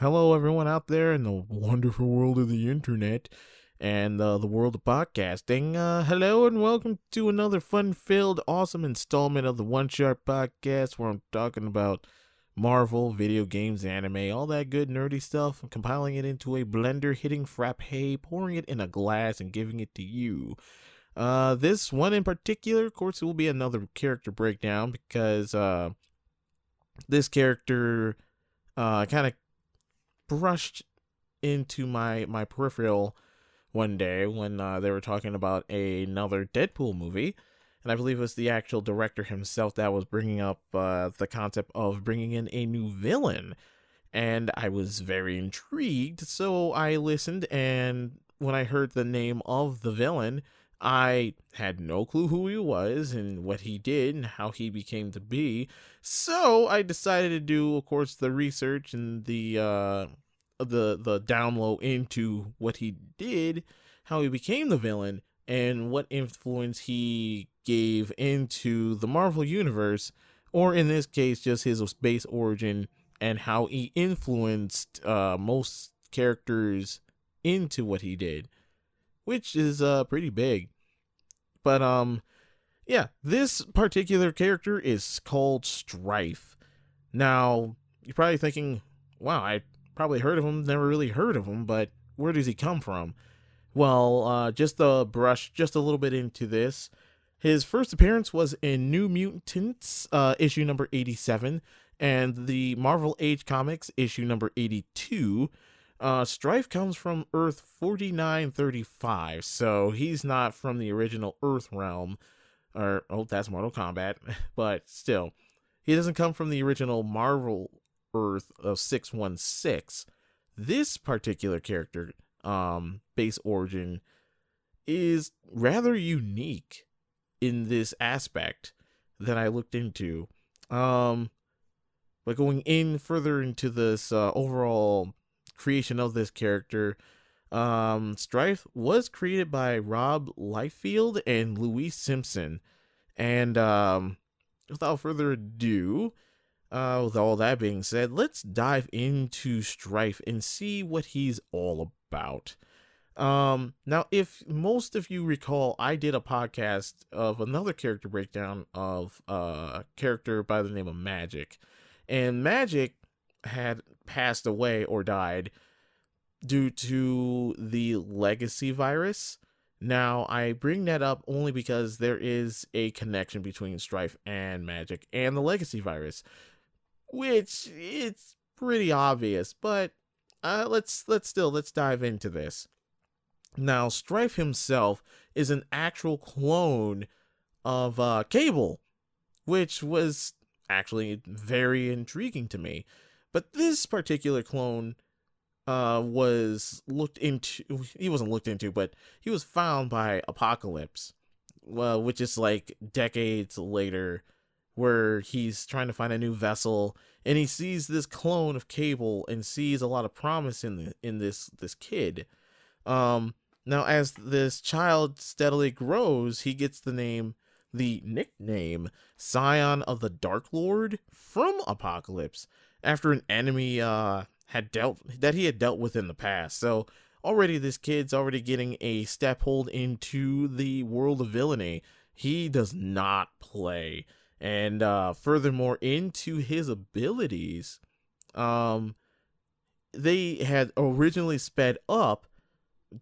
Hello, everyone out there in the wonderful world of the internet and uh, the world of podcasting. Uh, hello, and welcome to another fun filled, awesome installment of the One Shot Podcast where I'm talking about Marvel, video games, anime, all that good nerdy stuff. I'm compiling it into a blender, hitting frappe, pouring it in a glass, and giving it to you. Uh, this one in particular, of course, it will be another character breakdown because uh, this character uh, kind of brushed into my my peripheral one day when uh, they were talking about a, another Deadpool movie, and I believe it was the actual director himself that was bringing up uh, the concept of bringing in a new villain, and I was very intrigued. So I listened, and when I heard the name of the villain, I had no clue who he was and what he did and how he became to be. So I decided to do, of course, the research and the uh, the the download into what he did, how he became the villain, and what influence he gave into the Marvel universe, or in this case, just his base origin and how he influenced uh, most characters into what he did which is uh pretty big. But um yeah, this particular character is called Strife. Now, you're probably thinking, wow, I probably heard of him, never really heard of him, but where does he come from? Well, uh, just a brush just a little bit into this. His first appearance was in New Mutants, uh, issue number 87, and the Marvel Age Comics, issue number 82. Uh, Strife comes from Earth 4935, so he's not from the original Earth realm. Or, oh, that's Mortal Kombat, but still, he doesn't come from the original Marvel Earth of 616. This particular character, um, base origin, is rather unique in this aspect that I looked into. Um, but going in further into this uh, overall creation of this character. Um, Strife was created by Rob Liefeld and Louise Simonson. And um, without further ado, uh, with all that being said, let's dive into Strife and see what he's all about. Um, now, if most of you recall, I did a podcast of another character breakdown of a character by the name of Magik. And Magik had passed away or died due to the legacy virus. Now, I bring that up only because there is a connection between Strife and Magik and the legacy virus, which it's pretty obvious, but uh, let's let's still let's dive into this. Now, Strife himself is an actual clone of uh, Cable, which was actually very intriguing to me. But this particular clone uh, was looked into. He wasn't looked into, but he was found by Apocalypse, well, which is like decades later, where he's trying to find a new vessel, and he sees this clone of Cable and sees a lot of promise in the, in this this kid. Um, now, as this child steadily grows, he gets the name, the nickname Scion of the Dark Lord from Apocalypse after an enemy uh had dealt that he had dealt with in the past. So already this kid's already getting a step hold into the world of villainy. He does not play. And uh furthermore into his abilities, um they had originally sped up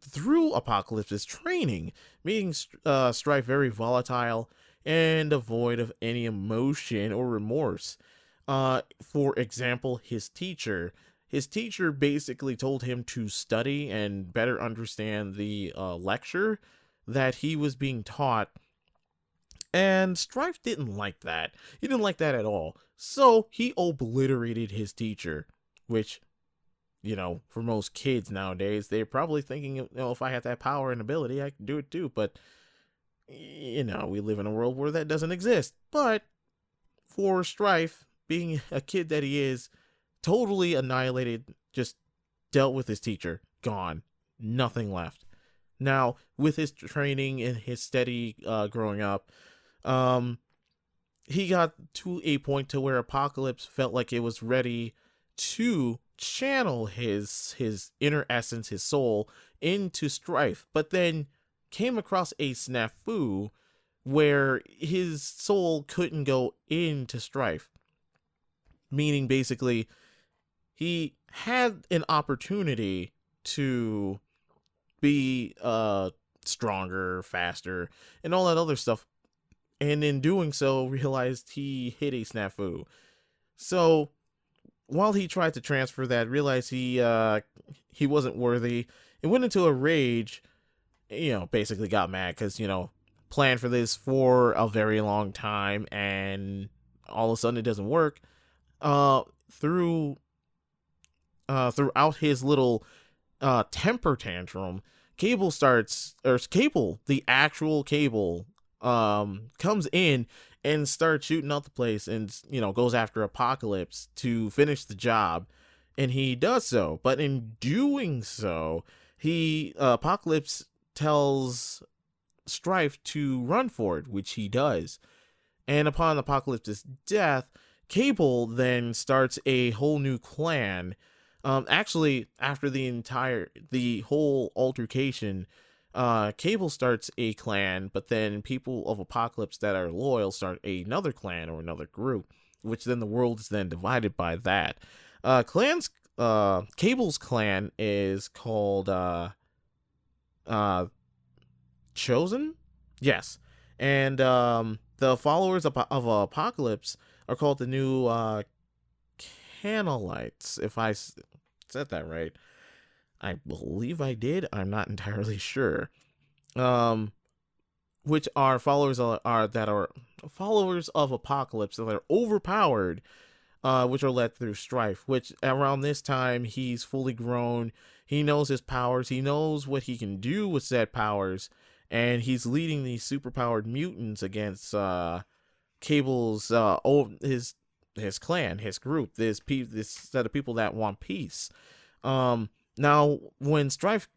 through Apocalypse's training, making uh, Strife very volatile and devoid of any emotion or remorse. Uh, for example, his teacher. His teacher basically told him to study and better understand the uh, lecture that he was being taught. And Strife didn't like that. He didn't like that at all. So he obliterated his teacher, which, you know, for most kids nowadays, they're probably thinking, you know, if I had that power and ability, I could do it too. But, you know, we live in a world where that doesn't exist. But for Strife, being a kid that he is, totally annihilated, just dealt with his teacher, gone, nothing left. Now, with his training and his steady uh, growing up, um, he got to a point to where Apocalypse felt like it was ready to channel his his inner essence, his soul into Strife, but then came across a snafu where his soul couldn't go into Strife. Meaning basically he had an opportunity to be uh stronger, faster, and all that other stuff. And in doing so, realized he hit a snafu. So while he tried to transfer that, realized he uh he wasn't worthy and went into a rage. You know, basically got mad because you know planned for this for a very long time, and all of a sudden it doesn't work. Uh, through uh throughout his little uh temper tantrum, Cable starts or Cable, the actual Cable, um, comes in and starts shooting out the place and you know goes after Apocalypse to finish the job, and he does so. But in doing so, he uh, Apocalypse tells Strife to run for it, which he does. And upon Apocalypse's death, Cable then starts a whole new clan. Um, actually, after the entire the whole altercation, uh, Cable starts a clan, but then people of Apocalypse that are loyal start another clan or another group, which then the world is then divided by that. Uh, clans, uh, Cable's clan is called uh, uh, Chosen, yes, and um, the followers of, of Apocalypse are called the new uh, Canalites. If I said that right. I believe I did. I'm not entirely sure. Um, which are followers are, are that are followers of Apocalypse that are overpowered, uh, which are led through strife. Which around this time he's fully grown. He knows his powers. He knows what he can do with said powers, and he's leading these superpowered mutants against uh, Cable's uh, oh his his clan, his group, this pe- this set of people that want peace. Um, now, when Strife,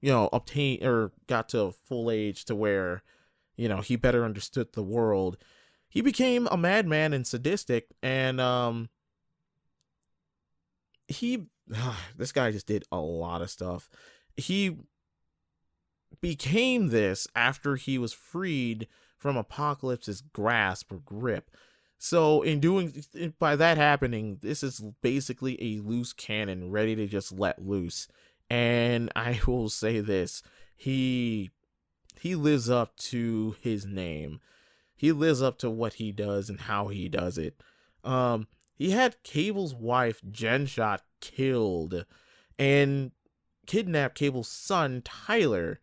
you know, obtained or got to full age to where, you know, he better understood the world, he became a madman and sadistic, and um, he, this guy just did a lot of stuff. He became this after he was freed from Apocalypse's grasp or grip. So in doing by that happening, this is basically a loose cannon ready to just let loose. And I will say this, he he lives up to his name. He lives up to what he does and how he does it. Um he had Cable's wife Jenskot killed and kidnapped Cable's son Tyler.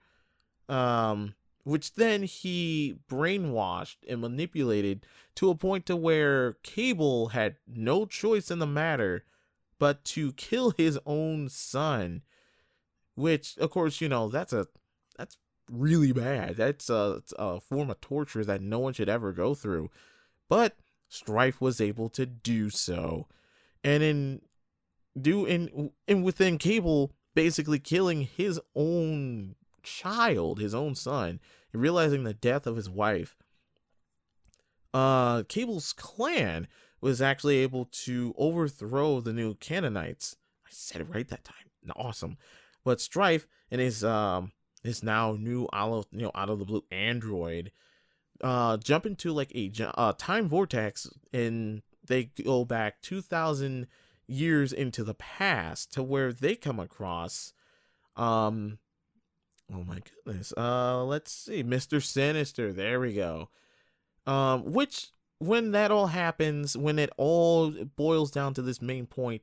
Um which then he brainwashed and manipulated to a point to where Cable had no choice in the matter but to kill his own son which of course you know that's a that's really bad. That's a, a form of torture that no one should ever go through. But strife was able to do so. And in do in and within cable basically killing his own child, his own son, realizing the death of his wife, uh, Cable's clan was actually able to overthrow the new Canaanites. I said it right that time. Awesome. But Strife and his um his now new out of you know out of the blue android uh jump into like a uh, time vortex and they go back 2000 years into the past to where they come across um Oh my goodness. Uh let's see. Mr. Sinister. There we go. Um which when that all happens, when it all boils down to this main point,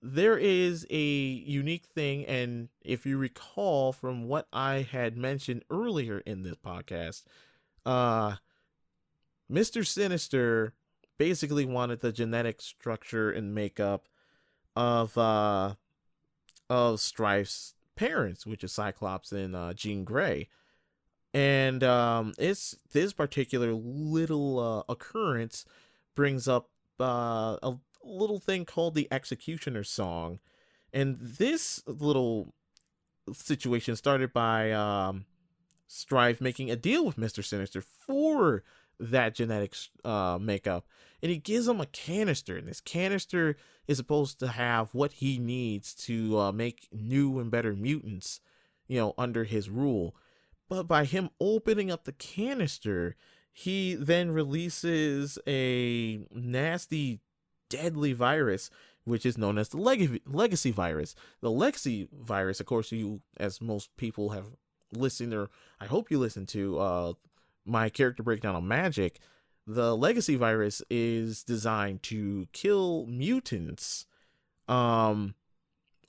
there is a unique thing and if you recall from what I had mentioned earlier in this podcast, uh Mr. Sinister basically wanted the genetic structure and makeup of uh of Strife's parents, which is Cyclops and uh, Jean Grey. And um, it's this particular little uh, occurrence brings up uh, a little thing called the X-Cutioner song, and this little situation started by um, Strife making a deal with Mister Sinister for that genetic uh, makeup. And he gives him a canister, and this canister is supposed to have what he needs to uh, make new and better mutants, you know, under his rule. But by him opening up the canister, he then releases a nasty, deadly virus, which is known as the leg- legacy virus. The legacy virus, of course, you, as most people have listened, or I hope you listened to uh, my character breakdown on Magik, the legacy virus is designed to kill mutants um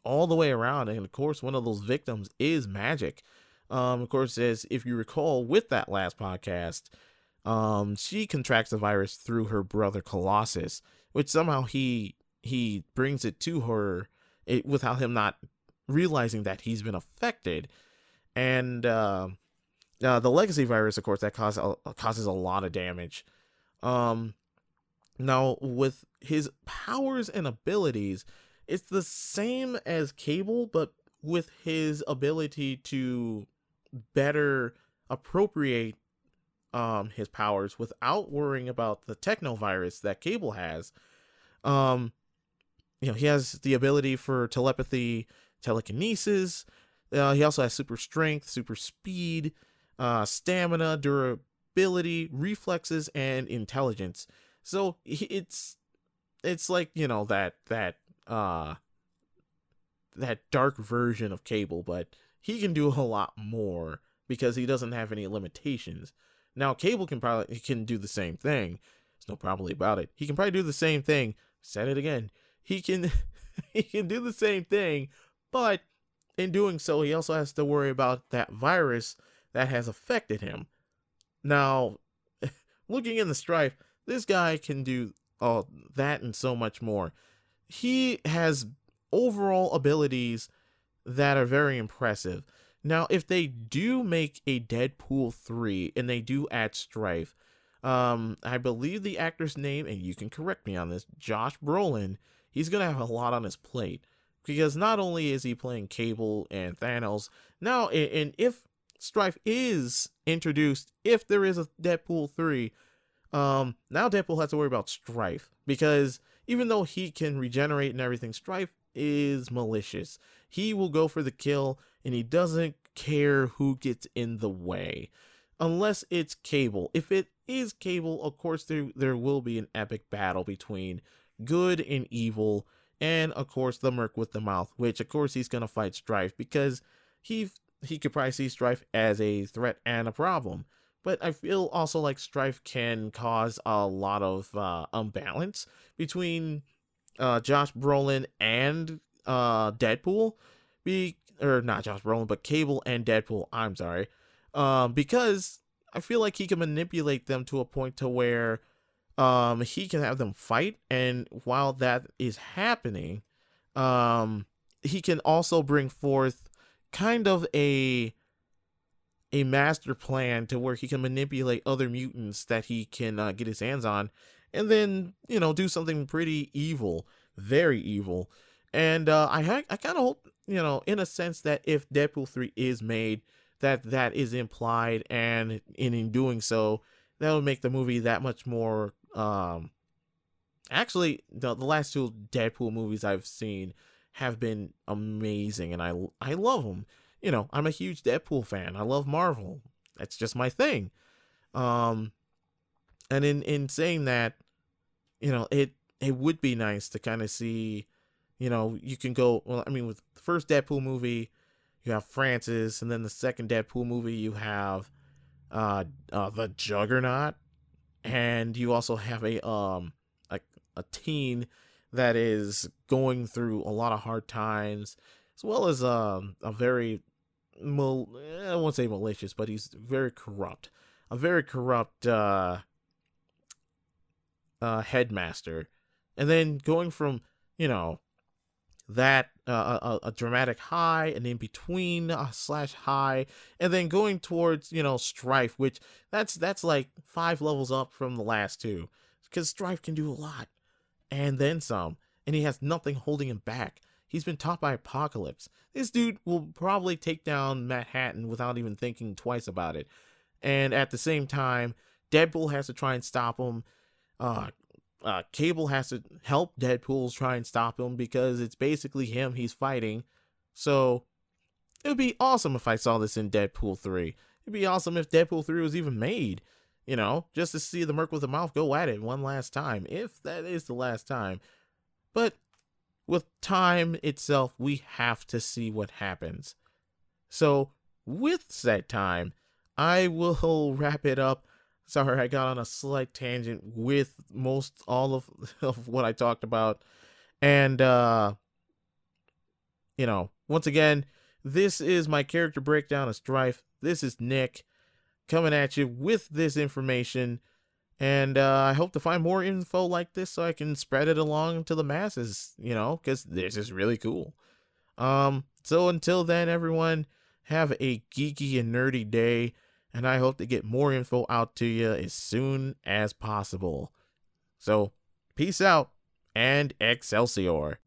all the way around. And of course one of those victims is Magik. Um of course as if you recall with that last podcast um she contracts the virus through her brother colossus which somehow he he brings it to her it, without him not realizing that he's been affected. And uh, uh, the legacy virus of course that causes causes a lot of damage um, now with his powers and abilities, it's the same as Cable, but with his ability to better appropriate um his powers without worrying about the technovirus that Cable has. Um, you know, he has the ability for telepathy, telekinesis. Uh, he also has super strength, super speed, uh, stamina, durability reflexes, and intelligence. So it's it's like you know that that uh that dark version of Cable, but he can do a lot more because he doesn't have any limitations. Now Cable can probably can do the same thing. There's no probably about it. He can probably do the same thing. Said it again. He can he can do the same thing, but in doing so, he also has to worry about that virus that has affected him. Now, looking in the strife, this guy can do all that and so much more. He has overall abilities that are very impressive. Now, if they do make a Deadpool 3 and they do add Strife, um, I believe the actor's name, and you can correct me on this, Josh Brolin, he's going to have a lot on his plate. Because not only is he playing Cable and Thanos, now, and if Strife is introduced if there is a Deadpool 3. Um, now Deadpool has to worry about Strife because even though he can regenerate and everything, Strife is malicious. He will go for the kill and he doesn't care who gets in the way. Unless it's Cable. If it is Cable, of course there there will be an epic battle between good and evil and of course the merc with the mouth, which of course he's gonna fight Strife because he he could probably see Strife as a threat and a problem. But I feel also like Strife can cause a lot of uh, unbalance between uh, Josh Brolin and uh, Deadpool. Be or not Josh Brolin, but Cable and Deadpool. I'm sorry, um, because I feel like he can manipulate them to a point to where um, he can have them fight, and while that is happening, um, he can also bring forth kind of a a master plan to where he can manipulate other mutants that he can uh, get his hands on and then you know do something pretty evil very evil. And uh, i i kind of hope you know in a sense that if deadpool 3 is made that that is implied and in, in doing so that would make the movie that much more um actually the, the last two deadpool movies i've seen have been amazing, and I I love them. You know, I'm a huge Deadpool fan. I love Marvel. That's just my thing. Um, and in in saying that, you know, it it would be nice to kind of see, you know, you can go. Well, I mean, with the first Deadpool movie, you have Francis, and then the second Deadpool movie, you have uh, uh the Juggernaut, and you also have a um a a teen that is going through a lot of hard times, as well as um, a very, mal- I won't say malicious, but he's very corrupt. A very corrupt uh, uh, headmaster. And then going from, you know, that uh, a, a, dramatic high and in between uh, slash high and then going towards you know strife which that's that's like five levels up from the last two because strife can do a lot and then some, and he has nothing holding him back. He's been taught by Apocalypse. This dude will probably take down Manhattan without even thinking twice about it. And at the same time, Deadpool has to try and stop him. Uh, uh, Cable has to help Deadpool try and stop him because it's basically him he's fighting. So it would be awesome if I saw this in Deadpool 3. It'd be awesome if Deadpool 3 was even made, you know, just to see the Merc with the Mouth go at it one last time, if that is the last time. But with time itself, we have to see what happens. So, with said time, I will wrap it up. Sorry, I got on a slight tangent with most all of, of what I talked about. And, uh, you know, once again, this is my character breakdown of Strife. This is Nick coming at you with this information. And uh, I hope to find more info like this so I can spread it along to the masses, you know, because this is really cool. Um, so until then, everyone, have a geeky and nerdy day, and I hope to get more info out to you as soon as possible. So, peace out and Excelsior.